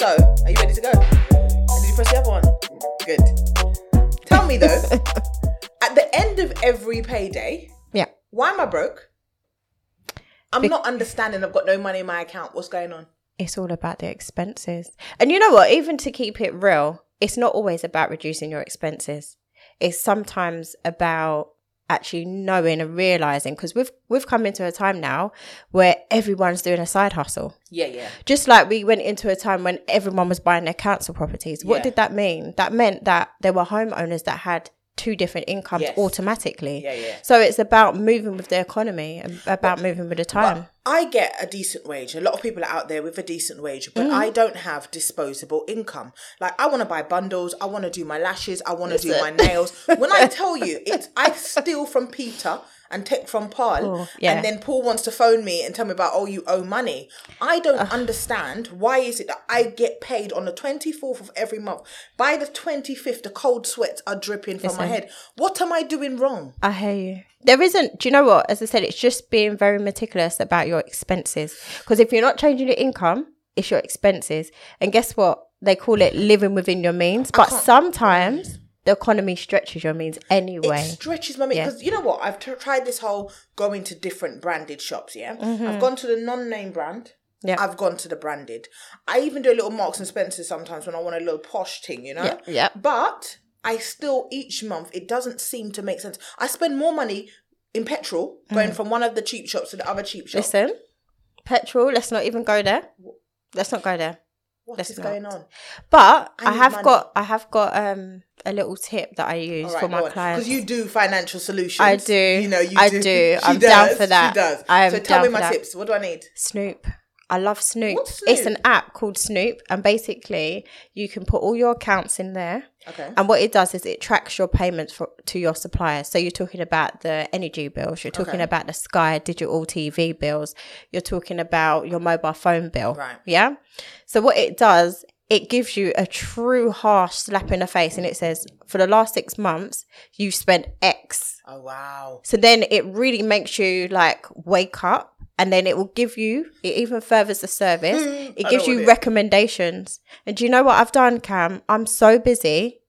So, are you ready to go? And did you press the other one? Good. Tell me though, at the end of every payday, Yeah. why am I broke? I'm not understanding. I've got no money in my account. What's going on? It's all about the expenses. And you know what? Even to keep it real, it's not always about reducing your expenses. It's sometimes about actually knowing and realizing because we've we've come into a time now where everyone's doing a side hustle. Yeah, yeah. Just like we went into a time when everyone was buying their council properties. What Yeah. did that mean? That meant that there were homeowners that had two different incomes Yes. automatically. Yeah, yeah. So it's about moving with the economy, and about moving with the time. I get a decent wage. A lot of people are out there with a decent wage, but mm. I don't have disposable income. Like I want to buy bundles, I want to do my lashes, I want to do my nails. When I tell you, it's I steal from Peter and take from Paul, yeah. and then Paul wants to phone me and tell me about oh you owe money. I don't understand why is it that I get paid on the twenty fourth of every month. By the twenty fifth, the cold sweats are dripping from my head. What am I doing wrong? I hear you. There isn't, do you know what? As I said, it's just being very meticulous about your expenses. Because if you're not changing your income, it's your expenses. And guess what? They call it living within your means. But sometimes the economy stretches your means anyway. It stretches my meat Yeah. because you know what? I've t- tried this whole going to different branded shops. Yeah, I've gone to the non-name brand. Mm-hmm. Yeah. I've gone to the branded. I even do a little Marks and Spencer sometimes when I want a little posh thing, you know. Yeah, yeah. But I still each month it doesn't seem to make sense. I spend more money in petrol going from one of the cheap shops to the other cheap shop. Mm-hmm. Listen, petrol, let's not even go there. Let's not go there. What let's is not. going on? But I I, have money. got I have got um a little tip that I use for my clients. because you do financial solutions. I do. You know, you I do. do. I'm down for that. She does. I am so tell me my that. tips. What do I need? Snoop. I love Snoop. What's It's an app called Snoop, and basically you can put all your accounts in there. Okay. And what it does is it tracks your payments for, to your suppliers. So you're talking about the energy bills, you're talking Okay. about the Sky digital TV bills, you're talking about your mobile phone bill. Right. Yeah. So what it does, it gives you a true harsh slap in the face, and it says for the last six months you've spent X. Oh wow. So then it really makes you like wake up and then it will give you, it even furthers the service. Mm. It gives you it- recommendations. And do you know what I've done, Cam? I'm so busy.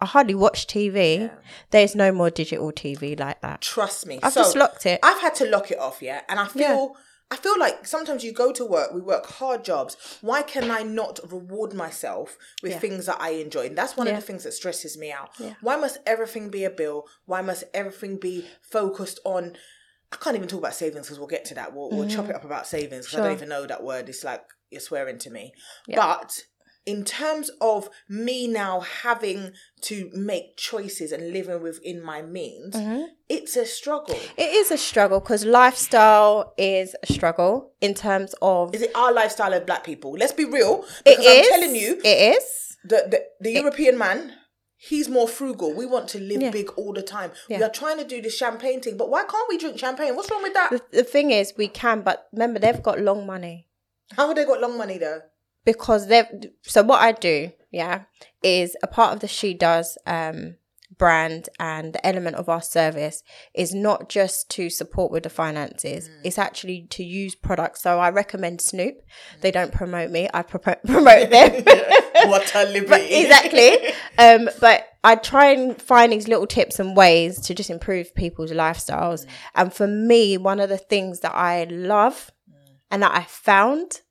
I hardly watch TV. There's no more digital TV like that. Trust me. I've So, just locked it. I've had to lock it off, yeah. And I feel I feel like sometimes you go to work, we work hard jobs. Why can I not reward myself with things that I enjoy? And that's one Yeah. of the things that stresses me out. Why must everything be a bill? Why must everything be focused on I can't even talk about savings because we'll get to that. We'll, we'll chop it up about savings because I don't Mm-hmm. Even know that word. It's like you're swearing to me. But in terms of me now having to make choices and living within my means, Mm-hmm. it's a struggle. It is a struggle because lifestyle is a struggle in terms of. Is it our lifestyle of black people? Let's be real. It Because I'm telling you, It is. the, the, the European man, he's more frugal. We want to live Yeah. big all the time. We are trying to do the champagne thing, but why can't we drink champagne? What's wrong with that? The, the thing is, we can, but remember, they've got long money. How have they got long money though? because they've so what I do, yeah, is a part of the she does um brand and the element of our service is not just to support with the finances. Mm. it's actually to use products. So i recommend snoop. They don't promote me. I pro- promote them. What a liberty. exactly. Um but i try and find these little tips and ways to just improve people's lifestyles. And for me one of the things that i love and that i found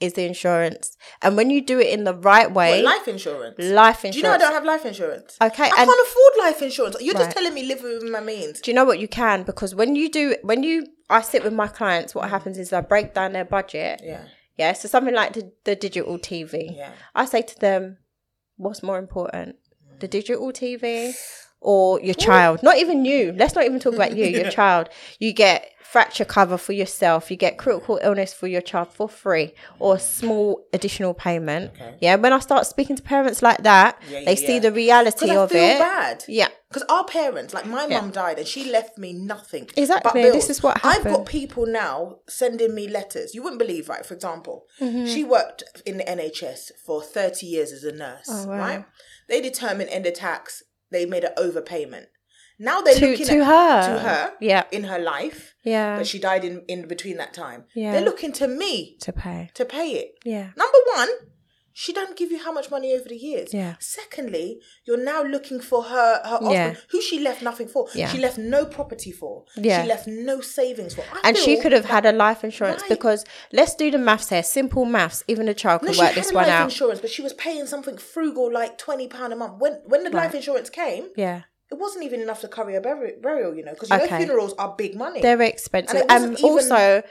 is the insurance and when you do it in the right way What, life insurance. life insurance Do you know I don't have life insurance? Okay, I can't afford life insurance. You're just telling me live within my means. do you know what you can because when you do when you i sit with my clients what mm. happens is i break down their budget Yeah. yeah so something like the, the digital tv Yeah. i say to them what's more important the mm. digital tv or your child not even you let's not even talk about you your child you get fracture cover for yourself you get critical illness for your child for free or a small additional payment yeah when i start speaking to parents like that Yeah, they yeah, see the reality of it bad. yeah Because our parents, like my mum died and she left me nothing. Exactly, but this is what happened. I've got people now sending me letters. You wouldn't believe, right? For example, Mm-hmm. she worked in the NHS for 30 years as a nurse, Oh, wow. right? They determine end tax they made an overpayment. Now they're To- looking to at, her. to her, Yeah. in her life, yeah but she died in, in between that time. Yeah. They're looking to me to pay to pay it. yeah Number one, she don't give you how much money over the years. Yeah. Secondly, you're now looking for her her husband, Yeah. who she left nothing for. Yeah. She left no property for. Yeah. She left no savings for. I and she could have had a life insurance Right. because let's do the maths here. Simple maths. Even a child No, can she work this one life out. insurance, but she was paying something frugal, like twenty pound a month. When when the life insurance came, Yeah. it wasn't even enough to cover a burial, you know, because you know Okay. funerals are big money. They're expensive. And, even- also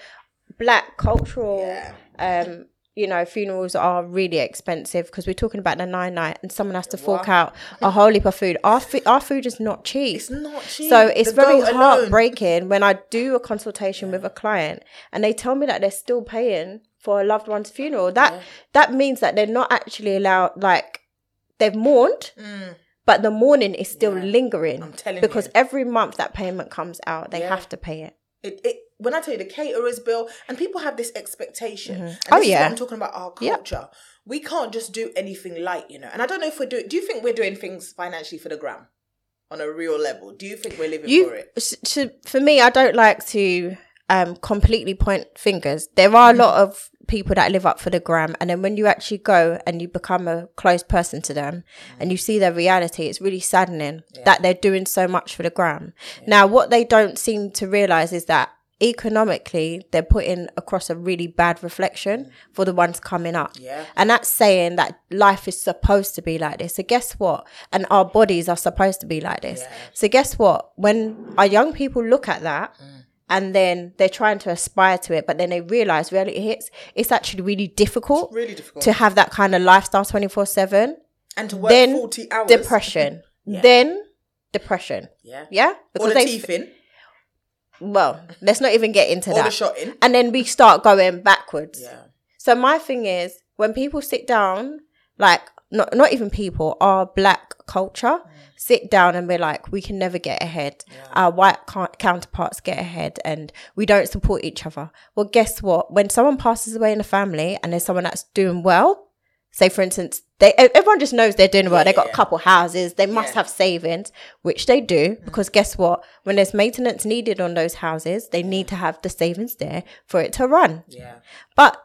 black cultural Yeah. um you know, funerals are really expensive because we're talking about the nine night and someone has to fork Wow. out a whole heap of food. Our, our food is not cheap. it's not cheap. So it's The very goat alone. heartbreaking when I do a consultation with a client and they tell me that they're still paying for a loved one's funeral. That that means that they're not actually allowed like they've mourned, but the mourning is still Mm. Yeah. lingering. I'm telling because you. every month that payment comes out, they Yeah. have to pay it. It, it when I tell you the caterer's bill, and people have this expectation. Mm-hmm. And Oh, yeah. I'm talking about our Yep. culture. We can't just do anything light, you know. And I don't know if we're doing. Do you think we're doing things financially for the gram, on a real level? Do you think we're living You for it? to, for me, I don't like to um completely point fingers. There are a mm. lot of people that live up for the gram, and then when you actually go and you become a close person to them, mm. and you see their reality, it's really saddening that they're doing so much for the gram. Now, what they don't seem to realize is that economically they're putting across a really bad reflection for the ones coming up Yeah. and that's saying that life is supposed to be like this. So guess what? And our bodies are supposed to be like this. So guess what? When our young people look at that hmm. and then they're trying to aspire to it, but then they realize reality hits, it's actually really difficult Really difficult. to have that kind of lifestyle 24 7. and to work Then forty hours. depression. Then depression. Yeah. Yeah? Or the teeth in, well, let's not even get into or that. the and then we start going backwards. Yeah. So my thing is when people sit down, like not not even people, our black culture sit down and we're like, we can never get ahead. Our white ca- counterparts get ahead, and we don't support each other. Well, guess what? When someone passes away in a family and there's someone that's doing well, say for instance, they everyone just knows they're doing well. they got a couple houses, they must Yeah. have savings, which they do mm-hmm. because guess what? When there's maintenance needed on those houses, they need to have the savings there for it to run. Yeah. But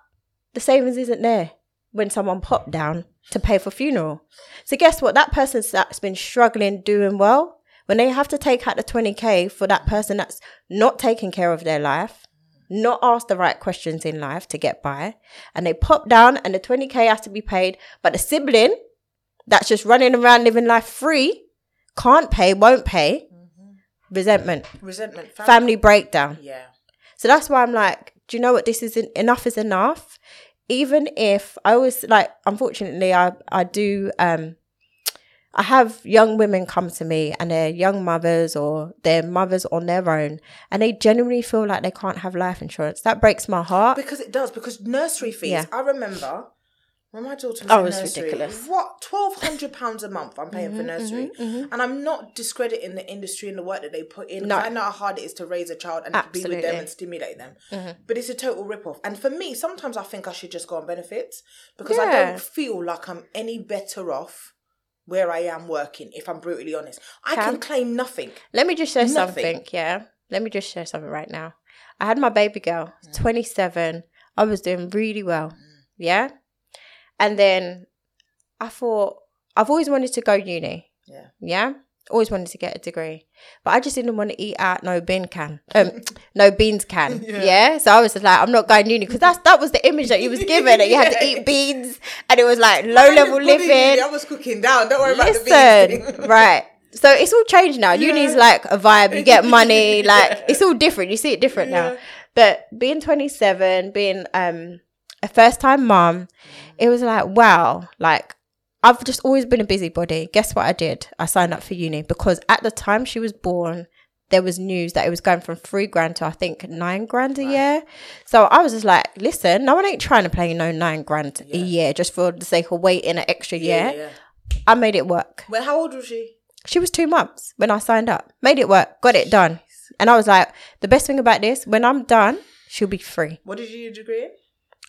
the savings isn't there when someone popped down to pay for funeral. So guess what? That person that's been struggling, doing well, when they have to take out the 20k for that person that's not taking care of their life, not ask the right questions in life to get by, and they pop down and the 20k has to be paid, but the sibling that's just running around living life free can't pay, won't pay, resentment, Resentment. Family. family breakdown. Yeah. So that's why I'm like, do you know what? This isn't enough is enough. Even if I was like, unfortunately, I I do um, I have young women come to me and they're young mothers or they're mothers on their own, and they genuinely feel like they can't have life insurance. That breaks my heart. Because it does. Because nursery fees. Yeah. I remember when my daughter was Oh, in nursery. ridiculous. What twelve hundred pounds a month I'm Mm-hmm, paying for nursery, and I'm not discrediting the industry and the work that they put in. No. I know how hard it is to raise a child and to be with them Mm-hmm. and stimulate them. But it's a total rip off. And for me, sometimes I think I should just go on benefits because I don't feel like I'm any better off where I am working. If I'm brutally honest, I Cam? can claim nothing. Let me just share Nothing. something. Yeah. Let me just share something right now. I had my baby girl, Mm. 27. I was doing really well. Yeah. And then I thought, I've always wanted to go uni. Yeah. Yeah. Always wanted to get a degree. But I just didn't want to eat out no bin can. Um, no beans can. Yeah. So I was just like, I'm not going uni because that's that was the image that you was given that you had to eat beans and it was like low level living. I was cooking down. Don't worry about the beans right. So it's all changed now. Uni's like a vibe. You get money. Like it's all different. You see it different now. But being 27, being um a first time mom, it was like wow. Like I've just always been a busybody. Guess what I did? I signed up for uni because at the time she was born, there was news that it was going from three grand to I think nine grand a year. So I was just like, listen, no one ain't trying to pay no nine grand a year just for the sake of waiting an extra year. Yeah, yeah. I made it work. Well, how old was she? She was two months when I signed up. Made it work. Got it done. And I was like, the best thing about this, when I'm done, she'll be free. What did you degree in?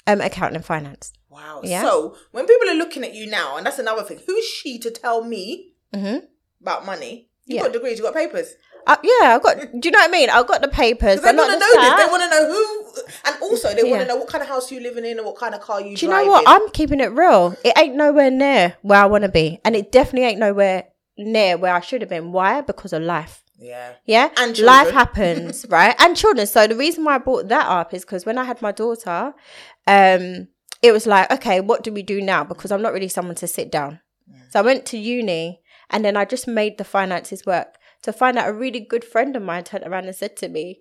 Um, accounting and finance. Wow. Yeah. So when people are looking at you now, and that's another thing, who's she to tell me Mhm. about money? You Yeah. got degrees, you got papers. Uh, yeah, I got. Do you know what I mean? I got the papers. They want to know this. They want to know who, and also they want Yeah. to know what kind of house you living in and what kind of car you Do you driving. know what? I'm keeping it real. It ain't nowhere near where I want to be, and it definitely ain't nowhere near where I should have been. Why? Because of life. yeah. Yeah, And life happens, right? And children. So the reason why I brought that up is because when I had my daughter, um, it was like, okay, what do we do now? Because I'm not really someone to sit down. So I went to uni, and then I just made the finances work. To find out a really good friend of mine turned around and said to me,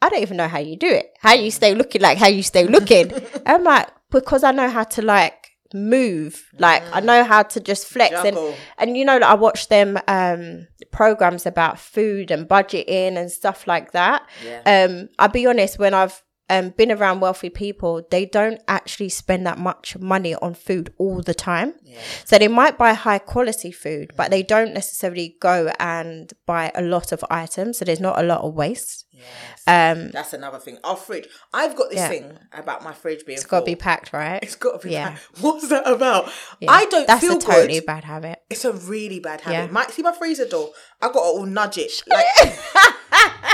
"I don't even know how you do it. How you stay looking like how you stay looking." I'm like, because I know how to like move, like I know how to just flex and Juggle. and you know that I watch them um programs about food and budgeting and stuff like that. Yeah. Um I'll be honest, when I've um been around wealthy people, they don't actually spend that much money on food all the time. Yeah. So they might buy high quality food, but they don't necessarily go and buy a lot of items. So there's not a lot of waste. Yes. Um That's another thing. Our fridge. I've got this Yeah. thing about my fridge being. it's got to be packed, right? It's got to be. Yeah. Yeah. What's that about? I don't That's feel a totally good. bad habit. It's a really bad habit. My, see my freezer door. I got to all nudge it, like,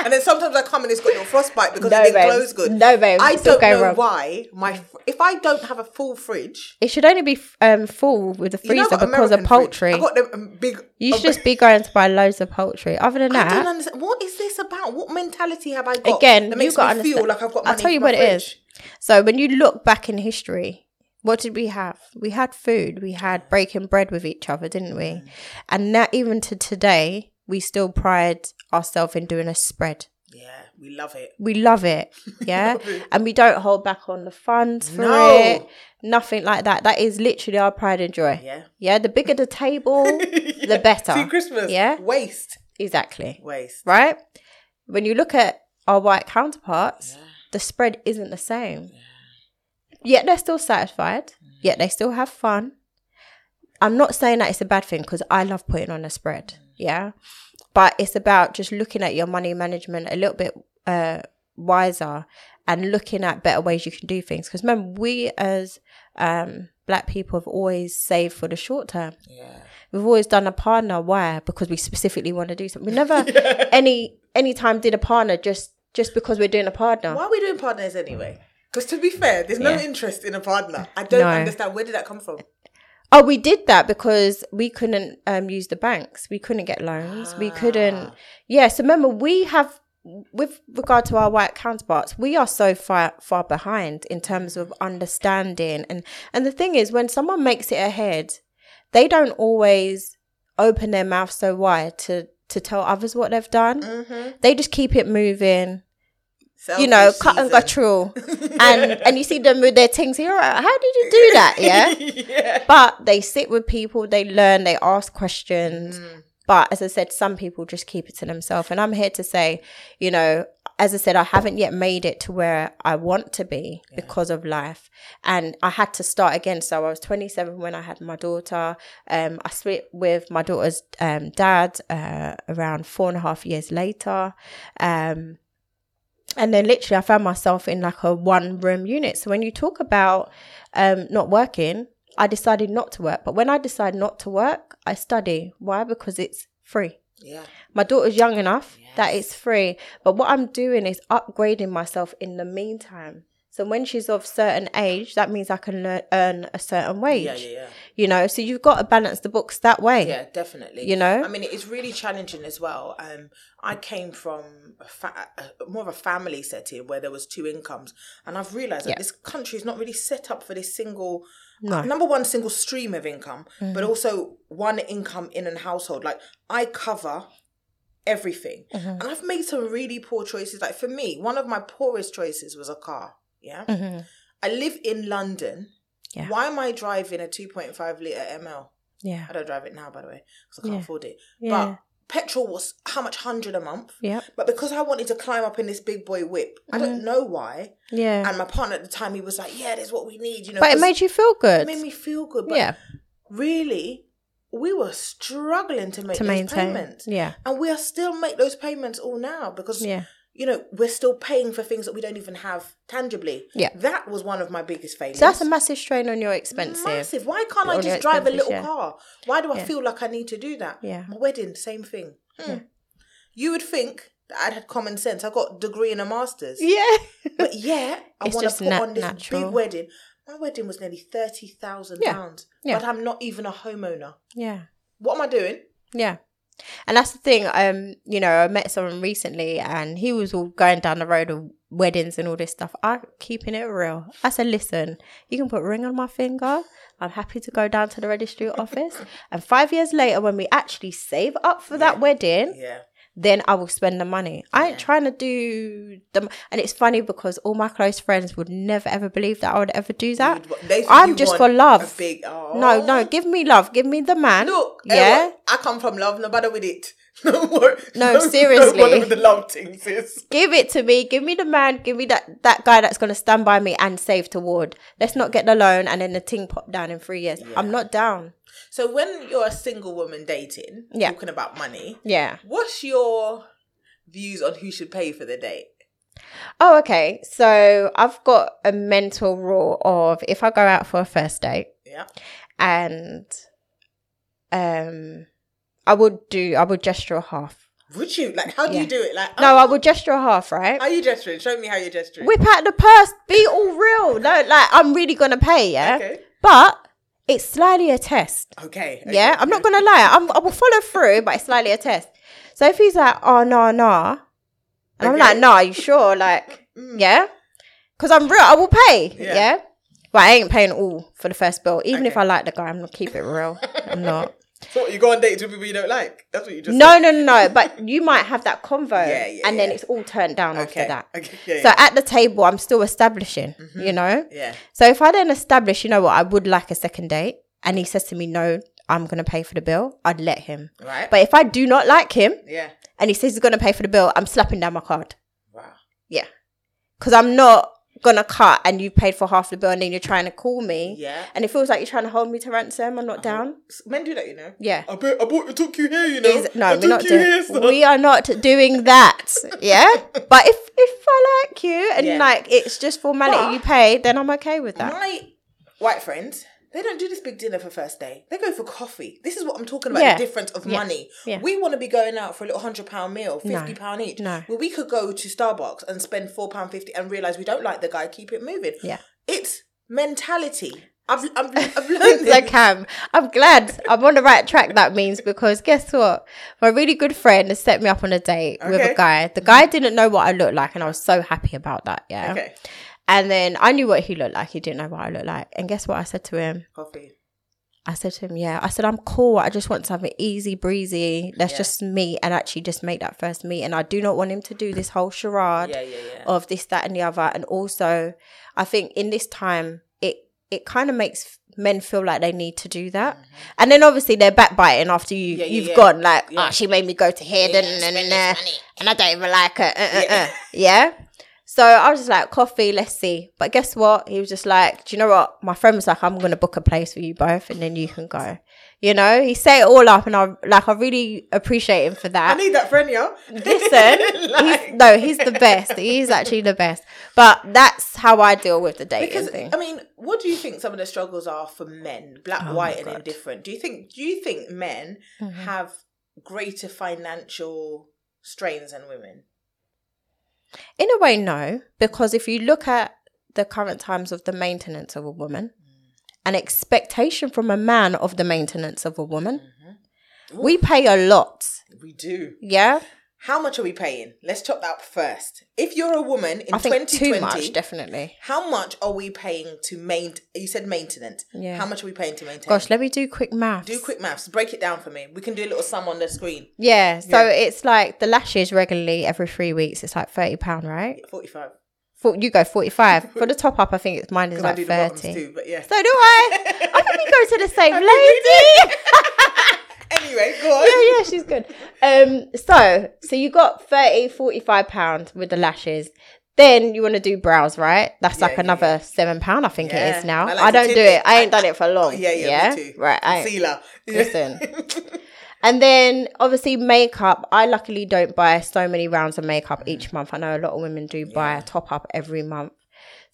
and then sometimes I come and it's got little frostbite because No, it didn't babe. close good. No, babe. I don't know wrong. why my fr- if I don't have a full fridge, It should only be um full with the you know, freezer because of American fridge. poultry. I got them um, big. You should just be going to buy loads of poultry. Other than I don't that, understand. What is this about? What mentality have I got? Again, that you makes gotta me feel like I've got. I'll tell you what it is. so when you look back in history, what did we have? We had food. We had breaking bread with each other, didn't we? Mm. And now, even to today, we still pride ourselves in doing a spread. Yeah, we love it. We love it, yeah, and we don't hold back on the funds for No. it. Nothing like that. That is literally our pride and joy. Yeah. Yeah, the bigger the table, the better. See Christmas. Yeah. Waste. Exactly. Waste. right? When you look at our white counterparts, the spread isn't the same. Yet they're still satisfied. Yet they still have fun. I'm not saying that it's a bad thing because I love putting on a spread. Mm. Yeah. But it's about just looking at your money management a little bit uh, wiser and looking at better ways you can do things. Because remember, we as um, black people have always saved for the short term. Yeah. We've always done a partner. Why? Because we specifically want to do something. We never any any time did a partner just just because we're doing a partner. Why are we doing partners anyway? Because to be fair, there's no Yeah. interest in a partner. I don't No. understand where did that come from. Oh, we did that because we couldn't um, use the banks. We couldn't get loans. We Ah. couldn't. Yeah. So remember, we have, with regard to our white counterparts, we are so far far behind in terms of understanding. And and the thing is, when someone makes it ahead, they don't always open their mouth so wide to to tell others what they've done. Mm-hmm. They just keep it moving. You know, Selfish cut and through. and and you see them with their things. You're like, how did you do that? Yeah. yeah. But they sit with people, they learn, they ask questions. Mm. But as I said, some people just keep it to themselves. And I'm here to say, you know, as I said, I haven't yet made it to where I want to be because of life. And I had to start again. So I was 27 when I had my daughter. Um, I split with my daughter's um, dad uh, around four and a half years later. Um, and then literally I found myself in like a one room unit. So when you talk about um, not working, I decided not to work. But when I decide not to work, I study. Why? Because it's free. Yeah. My daughter's young enough that it's free. But what I'm doing is upgrading myself in the meantime. So when she's of certain age, that means I can learn, earn a certain wage. Yeah, yeah, yeah. You know, so you've got to balance the books that way. Yeah, definitely. You know? I mean, it's really challenging as well. Um, I came from a fa- a, more of a family setting where there was two incomes, and I've realised Yeah. that this country is not really set up for this single. No. uh, number one, single stream of income, Mm-hmm. but also one income in a household. Like I cover everything, Mm-hmm. and I've made some really poor choices. Like for me, one of my poorest choices was a car. Yeah, Mhm. I live in London. Yeah. Why am I driving a two point five liter ML? Yeah. I don't drive it now, by the way, because I can't Yeah. afford it. Yeah. But petrol was how much hundred a month. Yeah. But because I wanted to climb up in this big boy whip, I Mm-hmm. don't know why. Yeah. And my partner at the time, he was like, "Yeah, that's what we need," you know. but it made you feel good. it made me feel good. But yeah. really, we were struggling to make To those maintain. payments, Yeah. and we are still make those payments all now because Yeah. You know we're still paying for things that we don't even have tangibly. Yeah. that was one of my biggest failures. So that's a massive strain on your expenses. Massive. Why can't I On your just drive a little yeah. car? Why do I Yeah. feel like I need to do that? Yeah. My wedding, same thing. Hmm. You would think that I'd had common sense. I got a degree and a master's. Yeah. But yeah, I want to put na- on this natural. big wedding. My wedding was nearly thirty thousand Yeah. pounds, Yeah. but I'm not even a homeowner. Yeah. What am I doing? Yeah. And that's the thing. Um, you know, I met someone recently and he was all going down the road of weddings and all this stuff. I'm keeping it real. I said, listen, you can put a ring on my finger. I'm happy to go down to the registry office. And five years later, when we actually save up for that wedding, Yeah, then I will spend the money. I ain't trying to do them. And it's funny because all my close friends would never ever believe that I would ever do that. You'd- they think I'm just for love. Big, oh. No, no, give me love. Give me the man. Look, eh, yeah. yeah, I come from love. No bother with it. No more. No, seriously. No bother with the love thing, sis. Give it to me. Give me the man. Give me that that guy that's gonna stand by me and save toward. Let's not get the loan and then the ting pop down in three years. I'm not down. So when you're a single woman dating, Yeah. talking about money, Yeah. what's your views on who should pay for the date? Oh, okay. So I've got a mental rule of if I go out for a first date Yeah. and um I would do I would gesture a half. Would you like? How do Yeah. you do it? Like, No, oh, I would gesture a half, right? How you gesturing? Show me how you're gesturing. Whip out the purse, be all real. No, like I'm really gonna pay, yeah. Okay. But it's slightly a test. Okay. Yeah, I'm not gonna lie. I'm, I will follow through, but it's slightly a test. So if he's like, "Oh no, no," and I'm like, "No, are you sure?" Like, Mm. yeah, because I'm real. I will pay. Yeah. Yeah. but I ain't paying all for the first bill. Even if I like the guy, I'm gonna keep it real. I'm not. So what, you go on dates with people you don't like? That's what you just. No, no, no, no. But you might have that convo, Yeah, yeah, and then it's all turned down said. after that. Okay. Yeah. So yeah. at the table, I'm still establishing. You mm-hmm. know. yeah. So if I then establish, you know what, I would like a second date, and he says to me, "No, I'm gonna pay for the bill," I'd let him. Right. But if I do not like him yeah. and he says he's gonna pay for the bill, I'm slapping down my card. Wow. Yeah, because I'm not gonna cut and you've paid for half the bill and then you're trying to call me. Yeah. And it feels like you're trying to hold me to ransom. I'm not uh-huh. down. Men do that, you know. Yeah. I bet I bought, I took you here, you know. Is- no, I we're not doing. son. We are not doing that. Yeah. But if if I like you and Yeah. like it's just formality, But- you pay, then I'm okay with that. My white friends, they don't do this big dinner for first day. They go for coffee. This is what I'm talking about. Yeah. The difference of Yeah. money. Yeah. We want to be going out for a little hundred pound meal, fifty pound each. No. Well, we could go to Starbucks and spend four pound fifty and realize we don't like the guy. Keep it moving. Yeah. It's mentality. I've I've, I've learned this. Cam, I'm glad I'm on the right track. That means because guess what, my really good friend has set me up on a date with a guy. The guy didn't know what I looked like, and I was so happy about that. Yeah. Okay. And then I knew what he looked like. He didn't know what I looked like. And guess what I said to him? Coffee. I said to him, "Yeah." I said, "I'm cool. I just want something easy breezy. Let's Yeah. just meet and actually just make that first meet. And I do not want him to do this whole charade." Yeah, yeah, of this, that, and the other. And also, I think in this time, it it kind of makes men feel like they need to do that. And then obviously they're backbiting after you Mm-hmm. Yeah, yeah, you've yeah. gone like, oh, she made me go to here, Yeah, and, and, and, and I don't even like her. Uh, uh, uh. yeah. So I was just like, coffee, let's see. But guess what? He was just like, do you know what? My friend was like, I'm gonna book a place for you both, and then you can go. You know, he set it all up, and I like, I really appreciate him for that. I need that friend, yo. Listen, Like- he's, no, he's the best. He's actually the best. But that's how I deal with the dating Because thing. I mean, what do you think some of the struggles are for men, black, Oh white, and indifferent? Do you think do you think men Mhm. have greater financial strains than women? In a way, no, because if you look at the current times of the maintenance of a woman, mm. an expectation from a man of the maintenance of a woman, mm-hmm. we pay a lot. We do. Yeah, How much are we paying? Let's chop that up first. If you're a woman in I think 2020, too much, definitely. how much are we paying to main? You said maintenance. Yeah. How much are we paying to maintain? Gosh, let me do quick maths. do quick maths. Break it down for me. We can do a little sum on the screen. Yeah, so Yeah. it's like the lashes regularly every three weeks. It's like thirty pound, right? Forty-five. For, you go forty five for the top up. I think it's mine is like do the thirty. too. But yeah. So do I. I think we go to the same lady. anyway, go on. yeah, yeah, she's good. Um, so so you got 30, 45 pounds with the lashes. Then you want to do brows, right? That's Yeah, like yeah, another yeah. seven pound, I think it Yeah. is now. I I, like to don't do it. I ain't done it for long. Yeah, yeah, me too. right. I, Sealer. Listen. and then obviously makeup. I luckily don't buy so many rounds of makeup each month. I know a lot of women do buy a top up every month.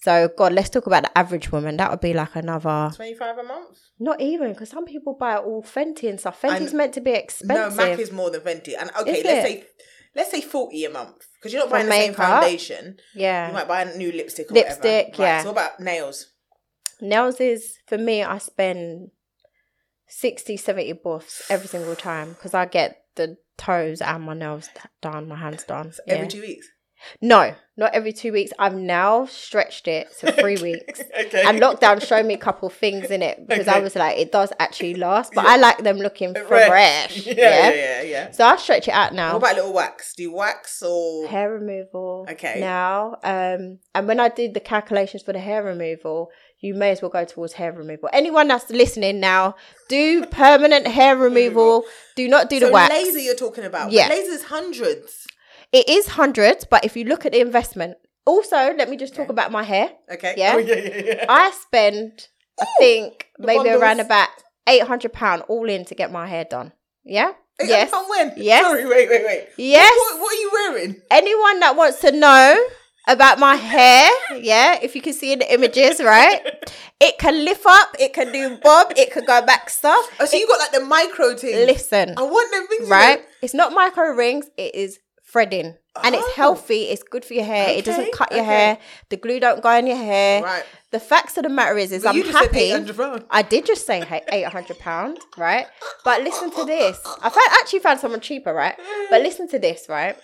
So God, let's talk about the average woman. That would be like another, Twenty-five a month. not even because some people buy all Fenty and stuff. Fenty's And- meant to be No, expensive. Mac is more than Fenty. And okay, Is let's it? say let's say forty a month because you're not buying the makeup? same foundation. Yeah. You might buy a new lipstick or Lipstick, whatever. Right, yeah. So what about nails? Nails is for me. I spend 60, 70 buffs every single time because I get the toes and my nails done, my hands done. So every two weeks. No, not every two weeks. I've now stretched it to three weeks. okay. And lockdown showed me a couple things in it because I was like, it does actually last, but Yeah. I like them looking fresh. Yeah, yeah? yeah, yeah, yeah. So I stretch it out now. What about little wax? Do you wax or hair removal Okay. now um and when i did the calculations for the hair removal you may as well go towards hair removal anyone that's listening now do permanent hair removal do not do so the wax laser you're talking about? Yeah, laser's hundreds. It is hundreds but if you look at the investment also let me just talk about my hair Okay. Yeah. Oh, yeah, yeah, yeah. i spend i think the maybe around about 800 pound all in to get my hair done yeah Hey, yes From when? Yes. Sorry, wait, wait, wait. yes What, what are you wearing? anyone that wants to know about my hair, yeah, if you can see in the images, right? It can lift up, it can do bob, it can go back stuff. Oh, so you got like the micro thing. Listen, I want them things. right? It's not micro rings, it is threading. And it's Oh. healthy, it's good for your hair, it doesn't cut your okay. hair, the glue don't go in your hair. Right. The facts of the matter is, is I'm you just happy. 800. I did just say eight hundred pound, right? But listen to this. I found, actually found someone cheaper, right? But listen to this, right?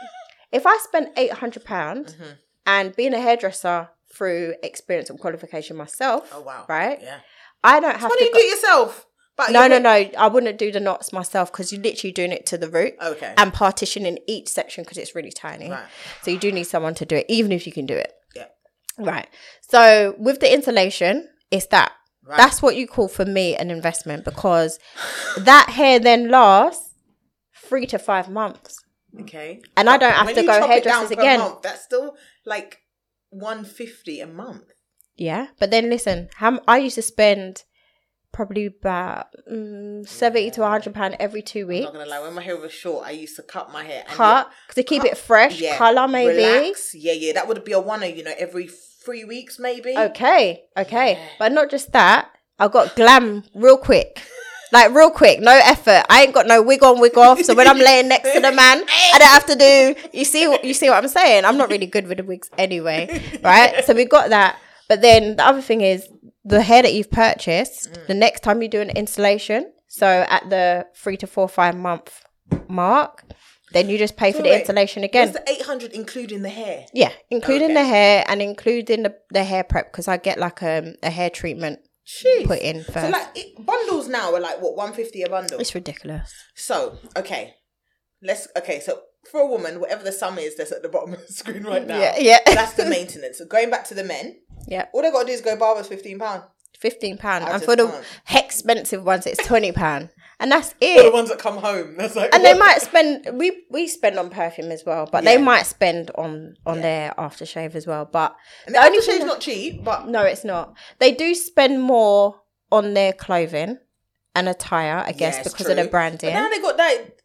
If I spend eight hundred pound Mm-hmm. and being a hairdresser through experience and qualification myself, Oh wow. right? Yeah. I don't have Why to. do you go- do it yourself? But no, no, no. I wouldn't do the knots myself because you're literally doing it to the root Okay. and partitioning each section because it's really tiny. Right. So you do need someone to do it, even if you can do it. Yeah. Right. So with the installation, it's that. Right. That's what you call for me an investment because that hair then lasts three to five months. Okay. And I don't have When to go chop it down hairdressers again. month, that's still like one fifty a month. Yeah. But then listen, how I used to spend probably about mm, 70 to 100 pound every two weeks. I'm not gonna lie. When my hair was short, I used to cut my hair. and Cut to keep cut- it fresh, yeah, color maybe. Relax. Yeah, yeah. That would be a one, you know, every three weeks maybe. Okay, okay. Yeah. But not just that, I got glam real quick. Like real quick, no effort. I ain't got no wig on, wig off. So when I'm laying next to the man, I don't have to do. You see, what you see what I'm saying? I'm not really good with the wigs anyway, right? So we got that. But then the other thing is the hair that you've purchased. Mm. The next time you do an installation, so at the three to four five month mark, then you just pay for So the installation again. The eight hundred including the hair? Yeah, including Okay. the hair and including the, the hair prep because I get like um, a hair treatment Jeez. put in first. So like it, bundles now are like what one fifty a bundle. it's ridiculous. So okay, let's okay. So for a woman, whatever the sum is that's at the bottom of the screen right now, Yeah, yeah. that's the maintenance. So going back to the men, Yeah, all they got to do is go barbers fifteen pound. fifteen pound, and for the can't. expensive ones, it's twenty pound, and that's it. For the ones that come home, that's like And they might spend we we spend on perfume as well, but they might spend on on Yeah. their aftershave as well. But And the the only aftershave's thing not cheap, but no, it's not. They do spend more on their clothing and attire, I guess, Yeah, because of the branding. But now they got that.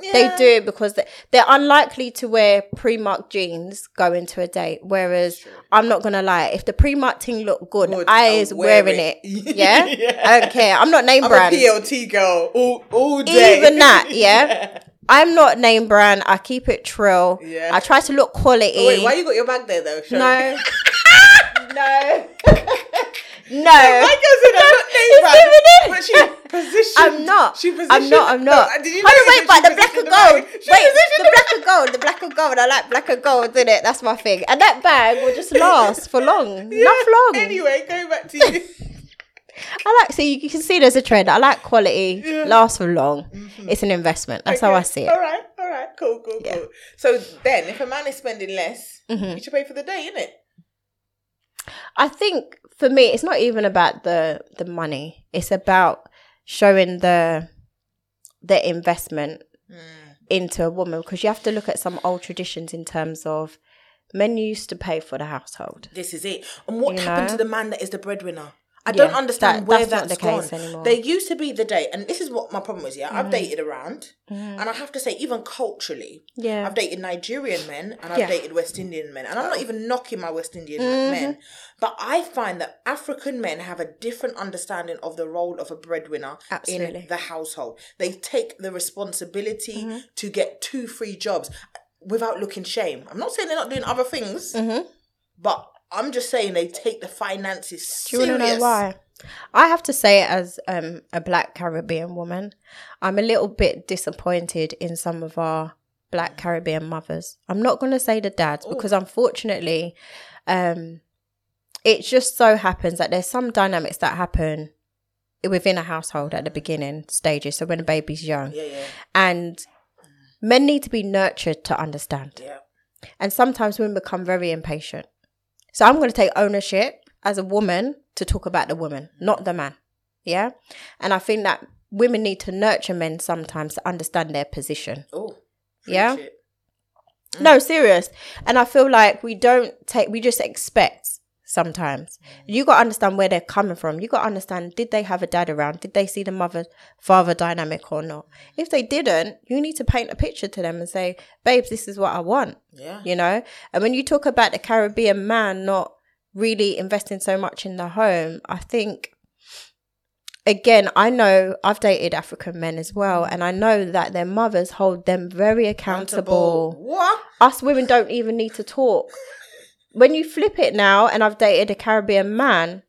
They do because they, they're unlikely to wear Primark jeans going to a date. Whereas I'm not gonna lie, if the Primark thing look good, Good, I is wear wearing it. it. Yeah? Yeah. I don't care. I'm not name I'm brand. a PLT girl all all day. Even that, yeah? I'm not name brand. I keep it trill. Yeah. I try to look quality. Oh, wait, why you got your bag there though? Show no. no. No. My girl said I'm not name brand, but she positioned. I'm not. She positioned. I'm not. I'm not. No, did you Hold on, wait, but the black and gold. Wait, the black and gold. The black and gold. I like black and gold, isn't it? That's my thing. And that bag will just last for long. Yeah. Not long. Anyway, going back to you. I like. So you can see there's a trend. I like quality. Yeah. Mm-hmm. Lasts for long. It's an investment. That's how I see it. All right, all right, cool, cool, Yeah. cool. So then, if a man is spending less, Mhm. you should pay for the day, innit? I think for me, it's not even about the the money. It's about showing the the investment Mm. into a woman because you have to look at some old traditions in terms of men used to pay for the household. This is it. And what You happened know? to the man that is the breadwinner? I Yeah, don't understand that- where that's that's, not the gone. case anymore. There used to be the day, and this is what my problem is. Yeah, I've Mm. dated around, and I have to say, even culturally, Yeah. I've dated Nigerian men and I've Yeah. dated West Indian men, and I'm not even knocking my West Indian Mm-hmm. men, but I find that African men have a different understanding of the role of a breadwinner Absolutely. Mm-hmm. in the household. They take the responsibility to get two free jobs. without looking shame. I'm not saying they're not doing other things, Mm-hmm. but I'm just saying they take the finances Do you serious. want to know why? I have to say, as um, a black Caribbean woman, I'm a little bit disappointed in some of our black Caribbean mothers. I'm not going to say the dads because, unfortunately, um, it just so happens that there's some dynamics that happen within a household at the beginning stages. So when a baby's young, Yeah, yeah, and men need to be nurtured to understand. yeah. And sometimes women become very impatient. So I'm going to take ownership as a woman to talk about the woman, not the man. Yeah. And I think that women need to nurture men sometimes to understand their position. Oh, Yeah? it. No, serious. And I feel like we don't take, we just expect sometimes. Mm. You got to understand where they're coming from. You got to understand did they have a dad around? Did they see the mother father dynamic or not? Mm. If they didn't, you need to paint a picture to them and say, babes, this is what I want. Yeah. you know and when you talk about the caribbean man not really investing so much in the home i think again i know i've dated african men as well mm. and i know that their mothers hold them very accountable What? us women don't even need to talk when you flip it now and i've dated a caribbean man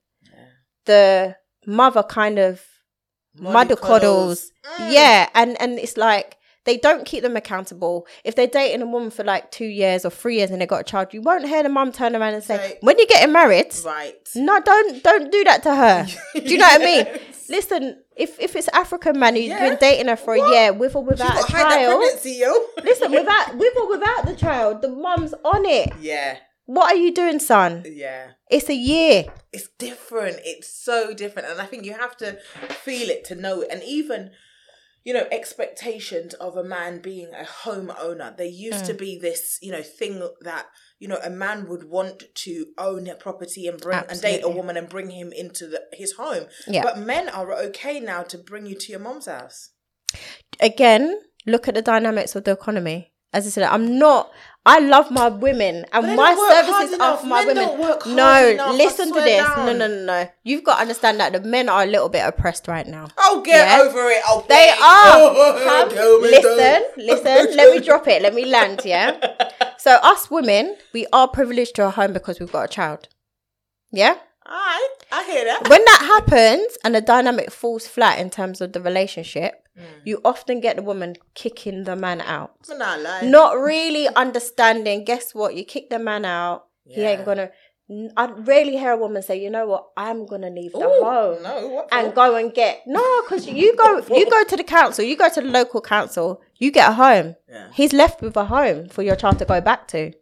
the mother kind of mother coddles. Mm. Yeah, and and it's like they don't keep them accountable. If they're dating a woman for like two years or three years and they got a child, you won't hear the mum turn around and say, Say- "When you're getting married, Right. no, don't don't do that to her." do you know what I mean? Listen, if if it's African man who's Yeah. been dating her for What? a year with or without a to hide that child, listen, without with or without the child, the mum's on it. Yeah, What are you doing, son? yeah. It's a year. It's different. It's so different, and I think you have to feel it to know it. And even, you know, expectations of a man being a homeowner. There used to Mm. be this, you know, thing that you know a man would want to own a property and bring and date a woman and bring him into the, his home. Yeah. But men are okay now to bring you to your mom's house. again, look at the dynamics of the economy. As I said, I'm not. I love my women, and my don't work hard services are for my Men women. don't work hard no, enough, listen to this. down. No, no, no, no. You've got to understand that the men are a little bit oppressed right now. Oh, get Yeah. over it. Oh, They please. are. Come, me listen, listen. Let me drop it. Let me land. Yeah. So us women, we are privileged to a home because we've got a child. Yeah. All right, I hear that. When that happens and the dynamic falls flat in terms of the relationship. You often get the woman kicking the man out. Not really understanding. Guess what? You kick the man out. He ain't gonna. I rarely hear a woman say, "You know what? I'm gonna leave the Ooh, home No, and for? go and get no." Because you go, you go to the council. You go to the local council. You get a home. Yeah. He's left with a home for your child to go back to.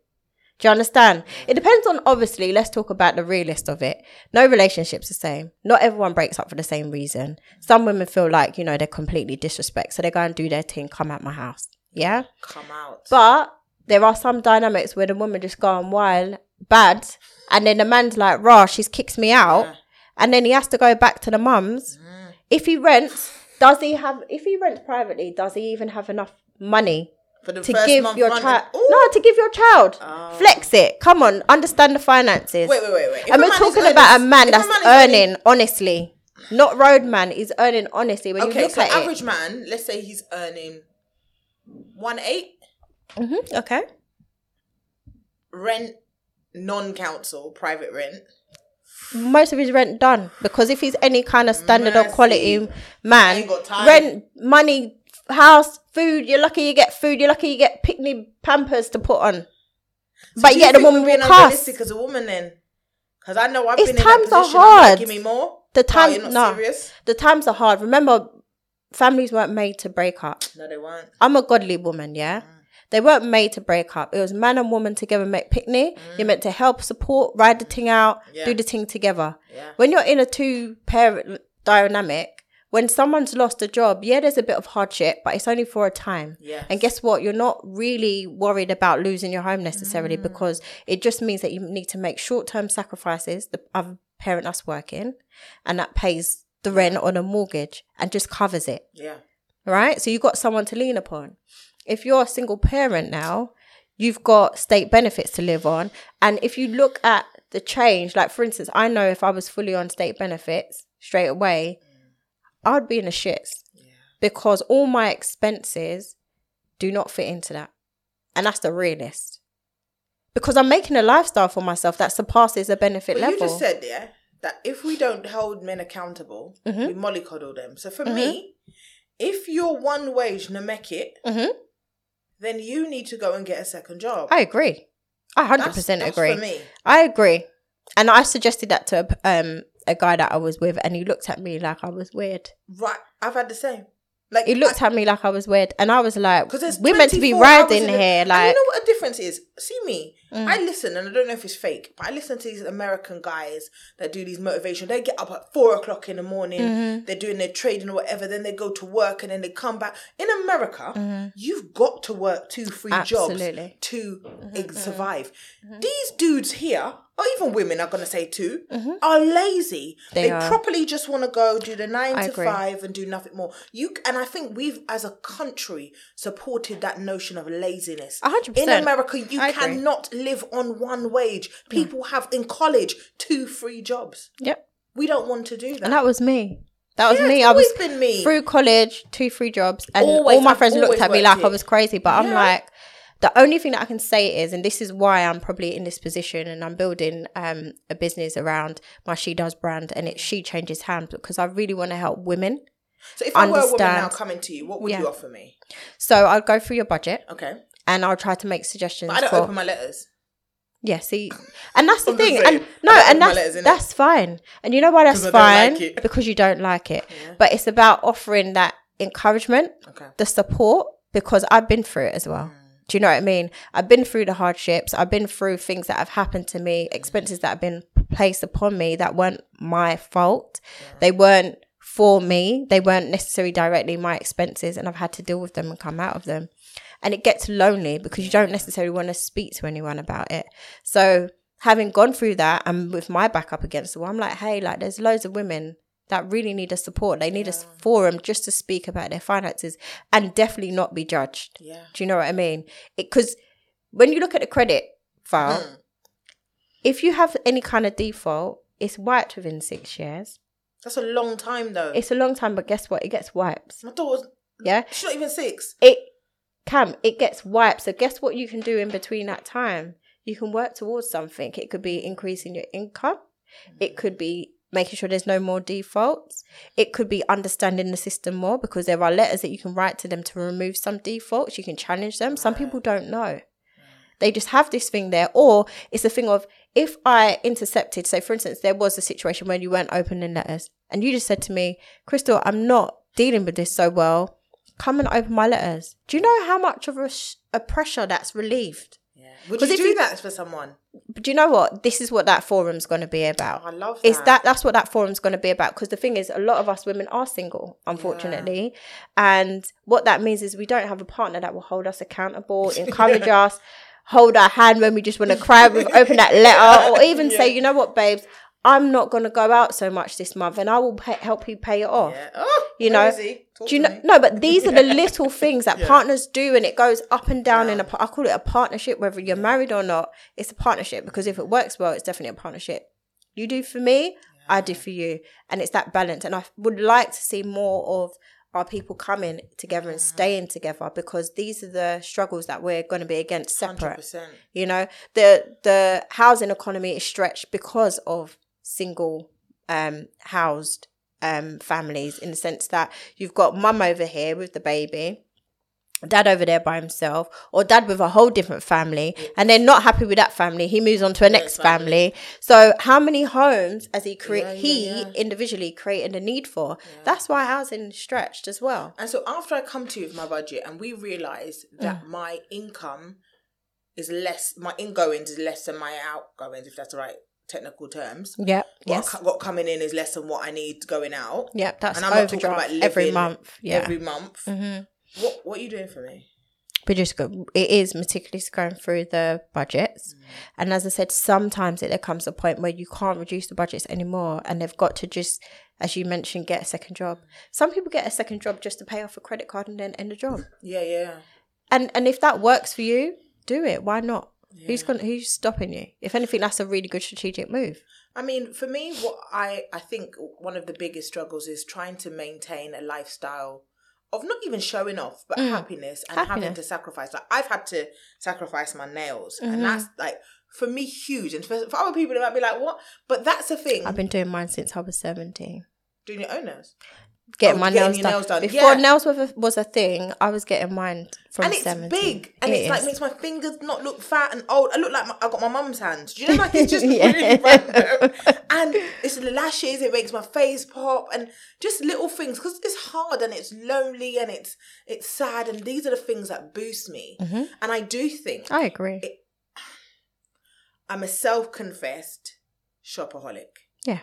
Do you understand? It depends on obviously. Let's talk about the realist of it. No relationship's the same. Not everyone breaks up for the same reason. Some women feel like you know they're completely disrespect, so they go and do their thing. Come at my house. Yeah. Come out. But there are some dynamics where the woman just gone wild, bad, and then the man's like, "Raw, she's kicks me out," Yeah. and then he has to go back to the mums. Mm. If he rents, does he have? If he rents privately, does he even have enough money to first give your child? No, to give your child. Oh. Flex it. Come on, understand the finances. Wait, wait, wait, wait. If and we're talking earning- about a man that's man earning- earning honestly, not road man. He's earning honestly. When you Okay, look so at average man, let's say he's earning one eight it, Mhm, okay. rent, non-council, private rent. most of his rent done because if he's any kind of standard or quality man, Ain't got time. rent, money, house, food. You're lucky you get food. You're lucky you get picnic pampers to put on. but Do you yet the woman will unrealistic as a woman then? Because I know I've It's been in times that position. Like, hard. Give me more. The Oh, time, not no, serious? the times are hard. Remember, families weren't made to break up. No, they weren't. I'm a godly woman, yeah. Mm. They weren't made to break up. It was man and woman together make picnic. You're meant to help, support, ride the thing out, Mm. Yeah. do the thing together. Yeah. When you're in a two parent dynamic, when someone's lost a job, yeah, there's a bit of hardship, but it's only for a time. Yes. And guess what? You're not really worried about losing your home necessarily Mm. because it just means that you need to make short term sacrifices. The other parent that's working, and that pays the rent on a mortgage and just covers it Yeah. right? So you've got someone to lean upon. If you're a single parent now, you've got state benefits to live on. And if you look at the change, like for instance, I know if I was fully on state benefits straight away, I'd be in the shits because all my expenses do not fit into that. and that's the realist. Because I'm making a lifestyle for myself that surpasses a benefit But level. you just said, yeah, that if we don't hold men accountable, Mm-hmm. we mollycoddle them. So for me, if you're one wage Namek it, Mhm. then you need to go and get a second job. I agree. I hundred That's- percent that's agree. For me, I agree. And I suggested that to um a guy that I was with, and he looked at me like I was weird. right? I've had the same. Like He looked at me like I was weird, and I was like, because "We're meant to be 24 riding here." Like, Mm. you know what a difference is? See me. I listen, and I don't know if it's fake, but I listen to these American guys that do these motivation. They get up at four o'clock in the morning. Mm-hmm. They're doing their trading or whatever. Then they go to work, and then they come back. In America, Mm-hmm. you've got to work two, three jobs to Mm-hmm, ex- survive. These dudes here. Or even women are gonna say too, are lazy. Mm-hmm. They They, are. properly just want to go do the nine I to agree. five and do nothing more. You and I think we've, as a country, supported that notion of laziness. A hundred In. America, you I agree. cannot live on one wage. People have in college two free jobs. yep. We don't want to do that. And that was me. That was Yeah, me. it's I was always been me. through college, two free jobs, and Always, all my friends looked at me like I was crazy. But I'm like, the only thing that I can say is, and this is why I'm probably in this position, and I'm building um, a business around my She Does brand, and it's She Changes Hands because I really want to help women. so if I were a woman now coming to you, what would Yeah. you offer me? So I'll go through your budget, Okay, and I'll try to make suggestions. but I don't for, open my letters. Yeah, see, and that's the thing, and no, and that's letters, that's fine, and you know why that's 'Cause I don't fine like it. because you don't like it, but it's about offering that encouragement, Okay. the support, because I've been through it as well. Mm. Do you know what I mean? I've been through the hardships. I've been through things that have happened to me, expenses that have been placed upon me that weren't my fault. They weren't for me. They weren't necessarily directly my expenses, and I've had to deal with them and come out of them. And it gets lonely because you don't necessarily want to speak to anyone about it. So having gone through that and with my back up against the wall, I'm like, hey, like there's loads of women that really need a support. They need a forum just to speak about their finances and definitely not be judged. Yeah. Do you know what I mean? Because when you look at the credit file, Mm. if you have any kind of default, it's wiped within six years. That's a long time though. It's a long time, but guess what? It gets wiped. my daughter's Yeah. she's not even six. It Cam, it gets wiped. So guess what you can do in between that time? You can work towards something. It could be increasing your income. It could be making sure there's no more defaults. It could be understanding the system more because there are letters that you can write to them to remove some defaults. You can challenge them. Some people don't know. They just have this thing there. Or it's a thing of if I intercepted, so for instance, there was a situation where you weren't opening letters and you just said to me, Crystal, I'm not dealing with this so well. Come and open my letters. Do you know how much of a, sh- a pressure that's relieved? Yeah. Would you if do you- that for someone? But do you know what? This is what that forum's going to be about. Oh, I love It's that. that that's what that forum's going to be about because the thing is a lot of us women are single unfortunately and what that means is we don't have a partner that will hold us accountable encourage us hold our hand when we just want to cry we've opened that letter or even say you know what babes I'm not going to go out so much this month and I will pay, help you pay it off. Yeah. Oh, you know? is he? Talk do you know me. no but these are the little things that partners do and it goes up and down in a i call it a partnership whether you're married or not it's a partnership because if it works well it's definitely a partnership. You do for me i do for you. And it's that balance and i would like to see more of our people coming together and staying together because these are the struggles that we're going to be against separate. 100%. you know? The the housing economy is stretched because of single um housed um families in the sense that you've got mum over here with the baby dad over there by himself or dad with a whole different family and they're not happy with that family. He moves on to a next family. so how many homes has he create Yeah, yeah, he yeah. individually created a need for? That's why housing stretched as well. And so after I come to you with my budget and we realise Mm. that my income is less, my ingoings is less than my outgoings, if that's right technical terms. yep What, yes what coming in is less than what I need going out. yep that's And I'm not talking about living every month yeah Every month. hmm What What are you doing for me? we just go it is meticulously going through the budgets and as i said sometimes it there comes a point where you can't reduce the budgets anymore and they've got to just as you mentioned get a second job some people get a second job just to pay off a credit card and then end the job Yeah, yeah. and and if that works for you do it why not who's going who's stopping you if anything that's a really good strategic move I mean, for me, what I I think one of the biggest struggles is trying to maintain a lifestyle of not even showing off, but happiness and having Mm. To sacrifice. Like I've had to sacrifice my nails, Mm-hmm. and that's like for me huge. And for, for other people, it might be like, "What?" But that's a thing. I've been doing mine since I was 17. doing your own nails, Getting Oh, my getting nails, done. nails done, Before yeah. nails was a, was a thing, I was getting mine from and it's 17. big, and It it's like makes my fingers not look fat and old. I look like my, I got my mum's hands. Do you know? Like it's just Yeah. really random. And it's the lashes. It makes my face pop, and just little things because it's hard and it's lonely and it's it's sad. And these are the things that boost me. Mm-hmm. And I do think I agree. I'm a self-confessed shopaholic. Yeah.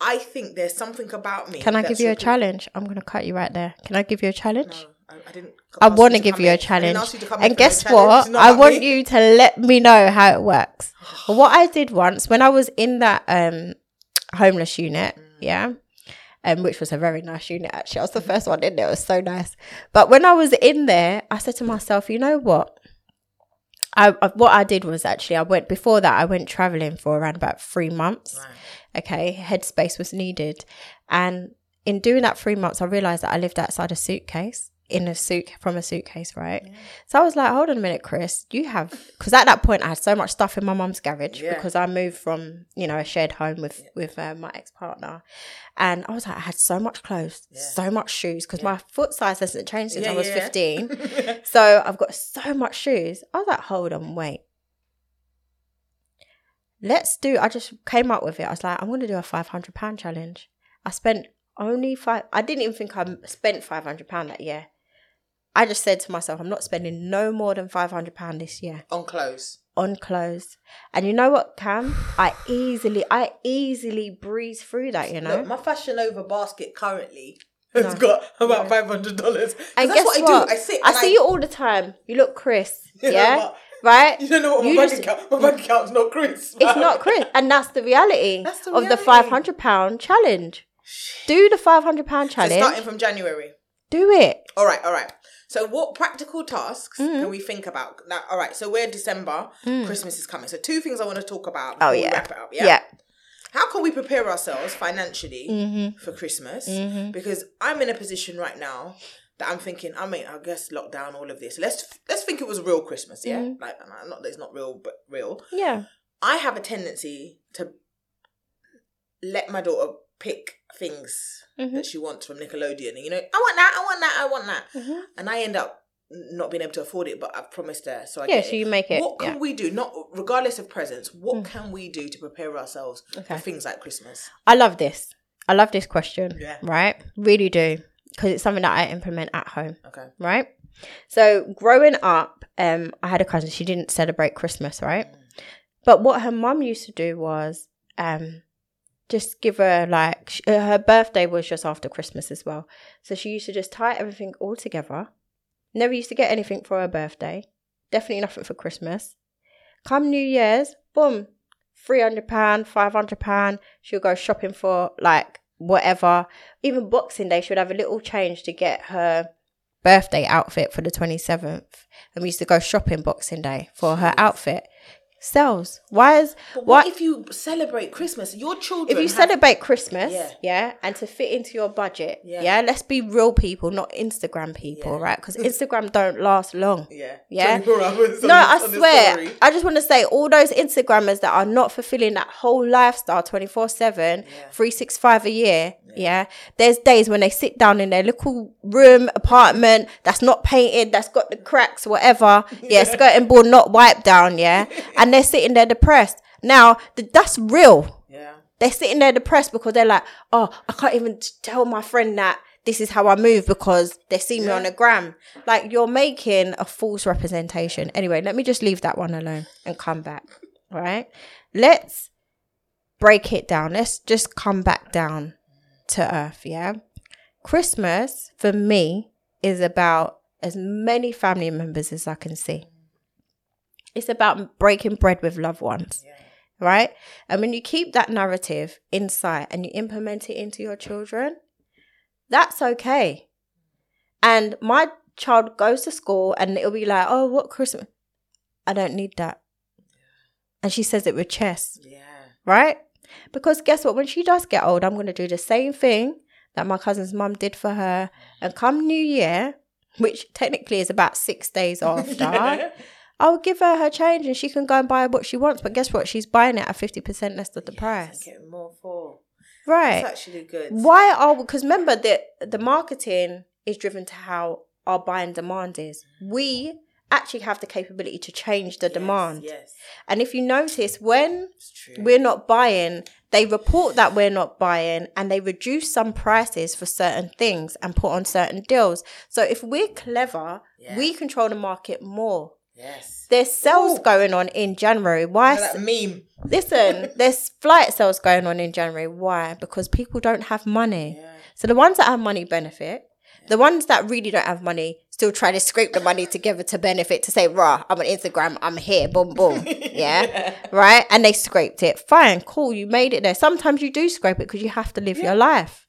I think there's something about me. Can I give you a challenge? I'm going to cut you right there. Can I give you a challenge? No, I, I didn't. I want to give you a in. I didn't challenge. you to come in And guess what? I want me. you to let me know how it works. what I did once when I was in that um homeless unit, Mm. yeah, um, which was a very nice unit actually. I was the first one in there. It was so nice. But when I was in there, I said to myself, you know what? I, I what I did was actually I went before that I went traveling for around about three months. Right. Okay, headspace was needed, and in doing that three months, I realized that I lived outside a suitcase in a suit from a suitcase, right? So I was like, hold on a minute, Chris, you have because at that point I had so much stuff in my mum's garage Yeah. because I moved from you know a shared home with with uh, my ex partner, and I was like, I had so much clothes, so much shoes because my foot size hasn't changed since Yeah, I was yeah, yeah. fifteen. so I've got so much shoes. I was like, hold on, wait. Let's do. I just came up with it. I was like, I'm going to do a five hundred pound challenge. I spent only five. I didn't even think I spent five hundred pound that year. I just said to myself, I'm not spending no more than five hundred pound this year on clothes. on clothes. And you know what, Cam? I easily, I easily breeze through that. You know. Look, my Fashion Nova basket currently has got about five hundred dollars. and that's guess what, what? I do. I sit. I see you all the time. You look Chris. Yeah. Right. You don't know what my You bank account. My bank account's not Chris. It's not Chris, and that's the reality That's the of the five hundred pound challenge. Do the five hundred pound So challenge. starting from January. Do it. All right, all right. So, what practical tasks Mm. can we think about? Now, all right. So we're December. Christmas is coming. So two things I want to talk about. Before Oh yeah. wrap it up. yeah. Yeah. How can we prepare ourselves financially Mm-hmm. for Christmas? Because I'm in a position right now that I'm thinking. I mean, I guess lockdown, all of this. Let's let's think it was real Christmas. Yeah. Mm-hmm. Like, not that it's not real, but real. Yeah. I have a tendency to let my daughter pick things Mm-hmm. that she wants from Nickelodeon. And, you know, I want that, I want that, I want that. Mm-hmm. And I end up not being able to afford it, but I've promised her. So I Yeah, so you make it, What can yeah. Mm. we do? Not regardless of presents, what can we do to prepare ourselves Okay. for things like Christmas? I love this. I love this question. Yeah. Right. Really do because it's something that I implement at home. Okay. right? So growing up, um, I had a cousin. She didn't celebrate Christmas, right? But what her mum used to do was, um, just give her like sh- uh, her birthday was just after Christmas as well. So she used to just tie everything all together. Never used to get anything for her birthday. Definitely nothing for Christmas. Come New Year's, boom, three hundred pound, five hundred pound. She'll go shopping for like whatever. Even Boxing Day, she would have a little change to get her birthday outfit for the twenty seventh. And we used to go shopping Boxing Day for her outfit. Sells. Why is But why what if you celebrate Christmas? Your children. if you have- celebrate Christmas, Yeah. yeah. and to fit into your budget, Yeah. yeah, let's be real people, not Instagram people, Yeah. right? Because Instagram don't last long. Yeah. Yeah. 24 hours on No, the- I on swear. I just want to say all those Instagrammers that are not fulfilling that whole lifestyle 24 7, 365 a year. Yeah. There's days when they sit down in their little room, apartment that's not painted, that's got the cracks, whatever. Yeah. Skirting board not wiped down. Yeah. And they're sitting there depressed. Now, th- that's real Yeah. they're sitting there depressed because they're like, oh, I can't even t- tell my friend that this is how I move because they see me on the gram. Like you're making a false representation. Anyway, let me just leave that one alone and come back. Right? Let's break it down. Let's just come back down to earth. Yeah. Christmas for me is about as many family members as I can see. It's about breaking bread with loved ones right? And when you keep that narrative inside and you implement it into your children, that's okay. And my child goes to school and it'll be like, oh, what Christmas? I don't need that. And she says it with chest, Yeah. right? Because guess what? When she does get old, I'm going to do the same thing that my cousin's mum did for her. And come New Year, which technically is about six days after, I'll give her her change and she can go and buy what she wants. But guess what? She's buying it at 50% less than the price. Getting more for. Right. It's actually good. Why are because remember that the marketing is driven to how our buying demand is. We actually have the capability to change the demand. Yes. And if you notice, when we're not buying, they report that we're not buying and they reduce some prices for certain things and put on certain deals. So if we're clever, we control the market more. Yes. There's sales Ooh. going on in January. Why? That meme. Listen, there's flight sales going on in January. Why? Because people don't have money. Yeah. So the ones that have money benefit. The ones that really don't have money still try to scrape the money together to benefit to say, rah, I'm on Instagram, I'm here, boom, boom. Yeah. Right? And they scraped it. Fine, cool, you made it there. Sometimes you do scrape it because you have to live your life.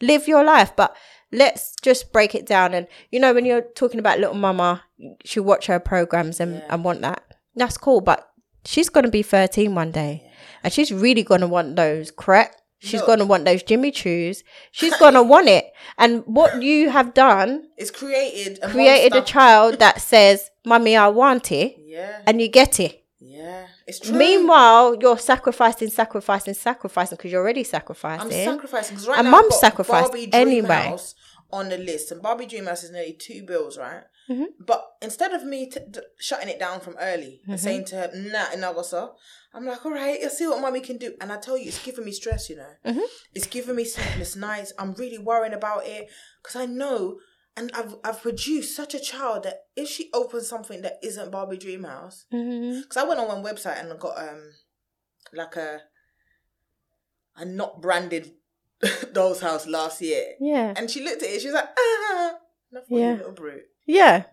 Live your life. But let's just break it down. And you know, when you're talking about little mama, she'll watch her programs and, and want that. That's cool. But she's gonna be 13 one day. And she's really gonna want those, correct? She's Look. gonna want those Jimmy Choos. She's gonna want it. And what you have done, is created a created a child that says, Mummy, I want it, Yeah. and you get it. Yeah. It's true. Meanwhile, you're sacrificing, sacrificing, sacrificing because you're already sacrificing. I'm sacrificing. because right And now mum's sacrificed anyway. Dreamhouse on the list, and Barbie Dreamhouse is nearly two bills, right? Mm-hmm. But instead of me t- d- shutting it down from early Mm-hmm. and saying to her, "Nah, in Agosa," I'm like, "All right, let's see what mommy can do." And I tell you, it's giving me stress. You know, Mm-hmm. it's giving me sleepless nights. I'm really worrying about it because I know. And I've I've produced such a child that if she opens something that isn't Barbie Dreamhouse, because I went on one website and I got um like a a not branded doll's house last year, Yeah. and she looked at it. She was like, ah, Yeah. little brute. Yeah.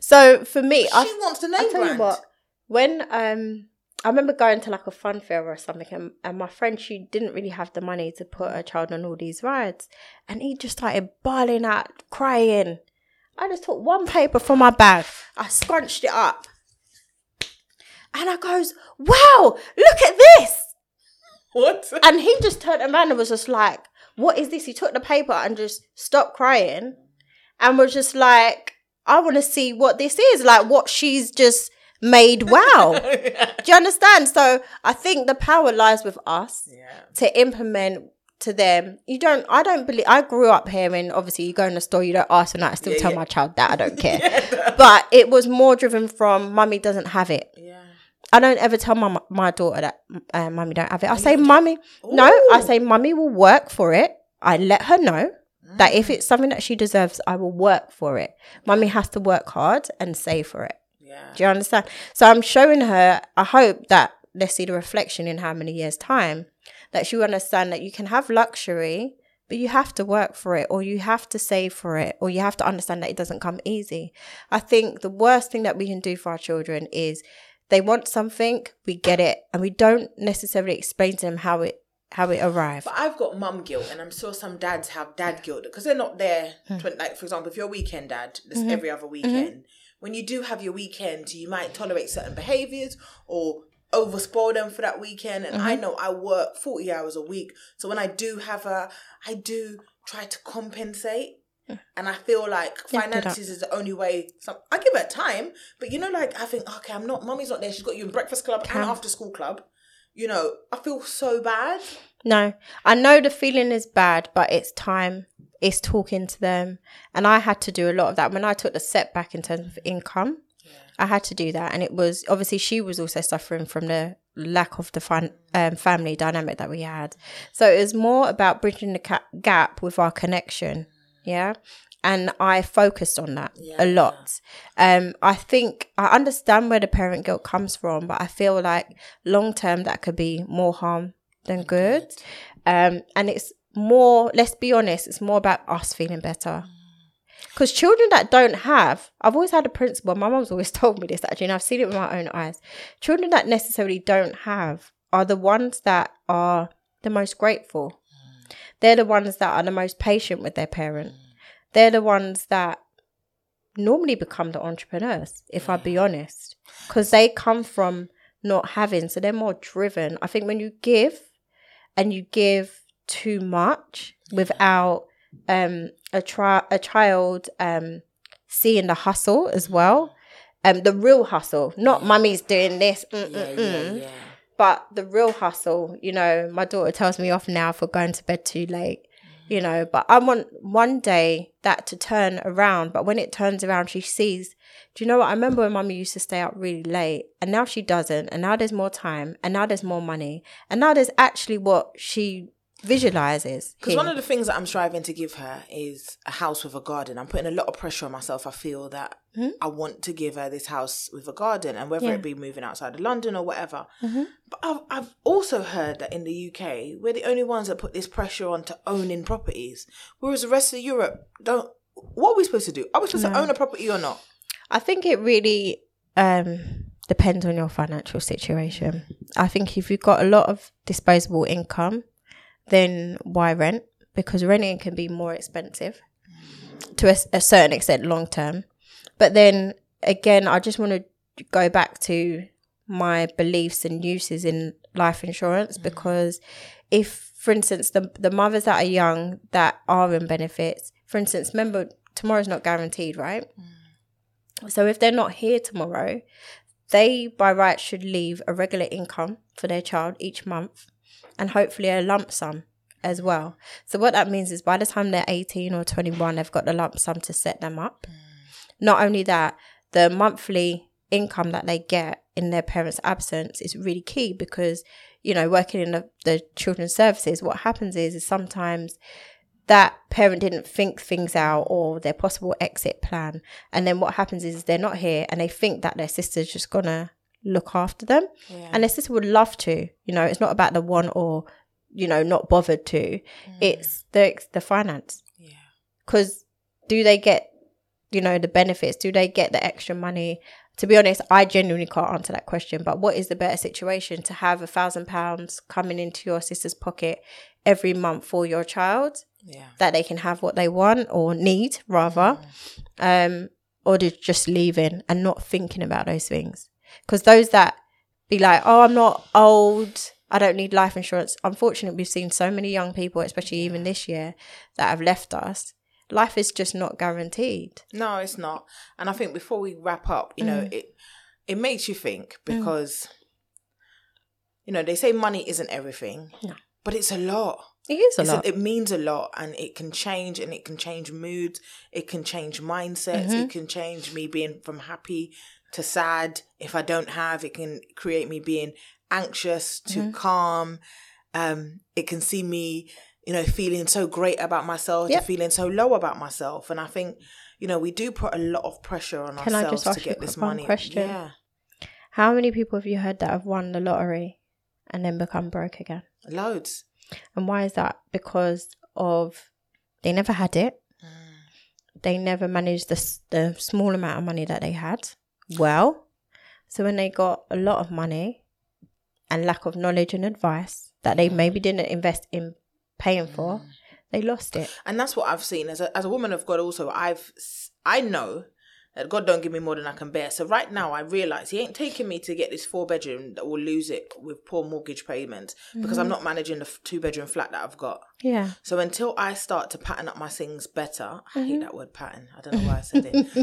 So for me, She I, wants the I name tell brand. you what, when um I remember going to like a fun fair or something, and, and my friend she didn't really have the money to put her child on all these rides, and he just started bawling out, crying. I just took one paper from my bag, I scrunched it up, and I goes, "Wow, look at this!" What? And he just turned around and was just like, "What is this?" He took the paper and just stopped crying, and was just like, "I want to see what this is, like what she's just made." Wow. Do you understand? So I think the power lies with us yeah. to implement to them. You don't. I don't believe. I grew up hearing. Obviously, you go in the store, you don't ask, and I still Yeah, tell yeah. my child that I don't care. but it was more driven from mummy doesn't have it. I don't ever tell my my daughter that uh, mummy don't have it. I say mummy. No, I say mummy will work for it. I let her know that Mm. if it's something that she deserves, I will work for it. Mummy has to work hard and save for it. Yeah. Do you understand? So I'm showing her, I hope that let's see the reflection in how many years' time, that she will understand that you can have luxury, but you have to work for it, or you have to save for it, or you have to understand that it doesn't come easy. I think the worst thing that we can do for our children is they want something, we get it, and we don't necessarily explain to them how it how it arrived. But I've got mum guilt, and I'm sure some dads have dad guilt because they're not there. Twen- like, for example, if you're a weekend dad, this Mm-hmm. every other weekend, when you do have your weekend, you might tolerate certain behaviors or overspoil them for that weekend. And Mm-hmm. I know I work 40 hours a week. So when I do have a, I do try to compensate. And I feel like. Yeah, finances is the only way. Some, I give her time, but you know, like I think, okay, I'm not. Mummy's not there. She's got you in breakfast club and after school club. You know, I feel so bad. No, I know the feeling is bad, but it's time. It's talking to them. And I had to do a lot of that. When I took the setback in terms of income, I had to do that. And it was obviously she was also suffering from the lack of the fun, um, family dynamic that we had. So it was more about bridging the ca- gap with our connection. Yeah. And I focused on that a lot. Um, I think I understand where the parent guilt comes from, but I feel like long term that could be more harm than good. Um, and it's more, let's be honest, it's more about us feeling better. Because children that don't have, I've always had a principle, my mum's always told me this actually, and I've seen it with my own eyes. Children that necessarily don't have are the ones that are the most grateful. They're the ones that are the most patient with their parent. They're the ones that normally become the entrepreneurs, if I be honest, because they come from not having, so they're more driven. I think when you give and you give too much without um a tri- a child um seeing the hustle as well. Um the real hustle, not mummy's doing this. mm, Yeah, mm, yeah, mm. yeah. But the real hustle, you know, my daughter tells me off now for going to bed too late, you mm. know, but I want one day that to turn around. But when it turns around, she sees, do you know what? I remember when mummy used to stay out really late and now she doesn't. And now there's more time and now there's more money. And now there's actually what she visualizes. Because one of the things that I'm striving to give her is a house with a garden. I'm putting a lot of pressure on myself. I feel that I want to give her this house with a garden, and whether Yeah. it be moving outside of London or whatever. Mhm. But I've, I've also heard that in the UK, we're the only ones that put this pressure on to owning properties, whereas the rest of Europe don't. What are we supposed to do? Are we supposed to own a property or not? I think it really um, depends on your financial situation. I think if you've got a lot of disposable income, then why rent? Because renting can be more expensive to a, a certain extent long term. But then again, I just want to go back to my beliefs and uses in life insurance mm-hmm. because if, for instance, the the mothers that are young that are in benefits, for instance, remember tomorrow's not guaranteed, right? Mm. So if they're not here tomorrow, they by right should leave a regular income for their child each month and hopefully a lump sum as well. So what that means is by the time they're 18 or 21, they've got the lump sum to set them up. Mm. Not only that, the monthly income that they get in their parents' absence is really key because, you know, working in the, the children's services, what happens is, is sometimes that parent didn't think things out or their possible exit plan. And then what happens is they're not here and they think that their sister's just gonna look after them. Yeah. And their sister would love to. You know, it's not about the one or, you know, not bothered to. It's the the finance. Yeah. Because do they get, you know, the benefits? Do they get the extra money? To be honest, I genuinely can't answer that question. But what is the better situation to have a thousand pounds coming into your sister's pocket every month for your child? Yeah. that they can have what they want or need rather um or just leaving and not thinking about those things because those that be like oh i'm not old i don't need life insurance unfortunately we've seen so many young people especially even this year that have left us life is just not guaranteed No, it's not. And I think before we wrap up, you know, it it makes you think because you know, they say money isn't everything. No. But it's a lot. it is a It's lot it means a lot and it can change and it can change moods, it can change mindsets, Mm-hmm. it can change me being from happy to sad. If I don't have, it can create me being anxious to Mm-hmm. calm. Um, it can see me, you know, feeling so great about myself Yep. to feeling so low about myself. And I think, you know, we do put a lot of pressure on Can I ourselves just to get a this money. question? Yeah. how many people have you heard that have won the lottery and then become broke again Loads. And why is that? Because of they never had it. Mm. They never managed the the small amount of money that they had well. So when they got a lot of money and lack of knowledge and advice that they mm. maybe didn't invest in paying mm. for, they lost it. and that's what I've seen as a as a woman of God. Also, I've I know that God don't give me more than I can bear. So right now, I realize He ain't taking me to get this four bedroom that will lose it with poor mortgage payments because I'm mm-hmm. not managing the two bedroom flat that I've got. Yeah. So until I start to pattern up my things better, I hate mm-hmm. that word pattern. I don't know why I said it.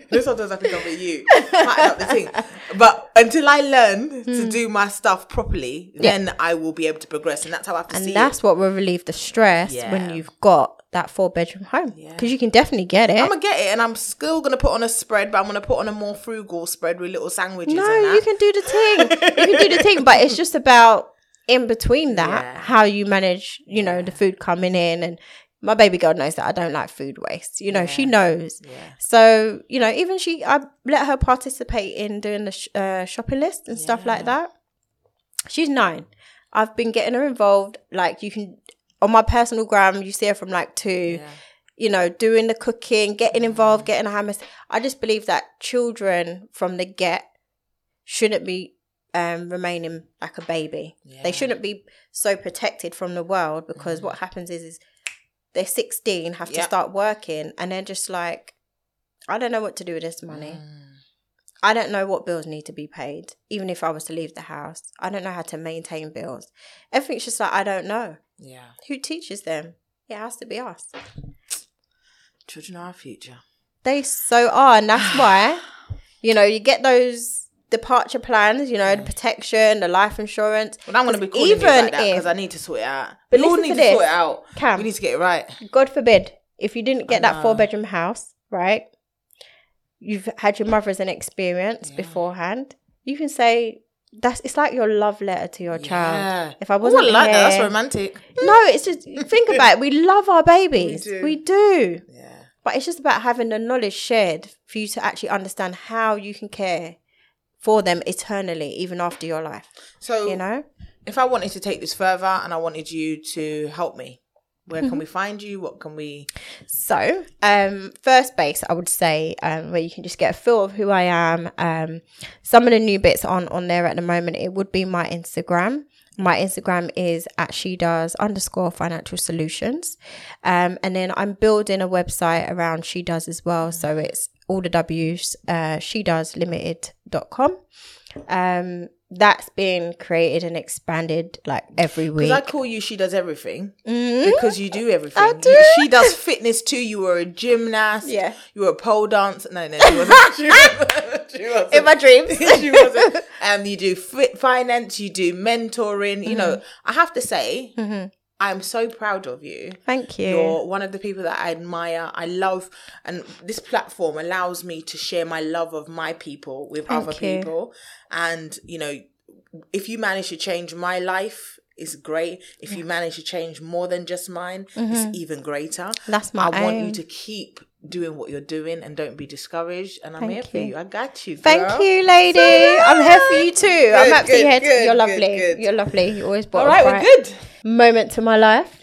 this sometimes I think of it you pattern up the thing. But until I learn to hmm. do my stuff properly, then I will be able to progress, and that's how I have to see And that's it. what will relieve the stress when you've got that four bedroom home. Yeah. Because you can definitely get it. I'm gonna get it, and I'm still gonna put on a spread, but I'm gonna put on a more frugal spread with little sandwiches. No, and that. you can do the thing. you can do the thing, but it's just about in between that Yeah. how you manage, you know, the food coming in and my baby girl knows that I don't like food waste. You know, she knows. Yeah. So, you know, even she, I let her participate in doing the sh- uh, shopping list and stuff like that. She's nine. I've been getting her involved. Like, you can, on my personal gram, you see her from like two Yeah. you know, doing the cooking, getting involved, getting a hammer. I just believe that children from the get shouldn't be um, remaining like a baby. Yeah. They shouldn't be so protected from the world because what happens is, is they're 16, have to start working, and they're just like, I don't know what to do with this money. Mm. I don't know what bills need to be paid, even if I was to leave the house. I don't know how to maintain bills. Everything's just like, I don't know. Yeah. Who teaches them? It has to be us. Children are our future. They so are, and that's why, you know, you get those departure plans, you know, the protection, the life insurance. Well, I'm going to be calling Even you like that because I need to sort it out. But we all need to sort it out. Cam. We need to get it right. God forbid, if you didn't get that four bedroom house, right? You've had your mother as an experience Yeah. beforehand. You can say that's it's like your love letter to your child. Yeah. If I oh, I wasn't wouldn't like that. That's romantic. no, it's just think about it. We love our babies. do. we do. Yeah. But it's just about having the knowledge shared for you to actually understand how you can care for them eternally, even after your life. So You know? if I wanted to take this further and I wanted you to help me, where Mm-hmm. can we find you? What can we? So, um, first base, I would say, um, where you can just get a feel of who I am. Um, some of the new bits on on there at the moment, it would be my Instagram. My Instagram is at she does underscore financial solutions. Um, and then I'm building a website around she does as well. So it's all the W's, uh, she does limited.com. Um, that's been created and expanded like every week. Because I call you, she does everything. Mhm. Because you do everything. I do. You- She does fitness too. You were a gymnast. Yeah. You were a pole dancer. No, no, she wasn't. She wasn't. She wasn't. In my dreams. she wasn't. Um, you do fit finance. You do mentoring. You Mm-hmm. know, I have to say, I'm so proud of you. Thank you. You're one of the people that I admire. I love, and this platform allows me to share my love of my people with Thank other you. people. And you know, if you manage to change my life, it's great. If you manage to change more than just mine, it's even greater. Mm-hmm. That's my I want you to keep doing what you're doing and don't be discouraged. And I'm Thank here for you. you. I got you. Thank you, lady. I'm here for you too. I'm Good, absolutely good, here. To, you're lovely. good. You're lovely. You always brought All right, we're good. Moment to my life.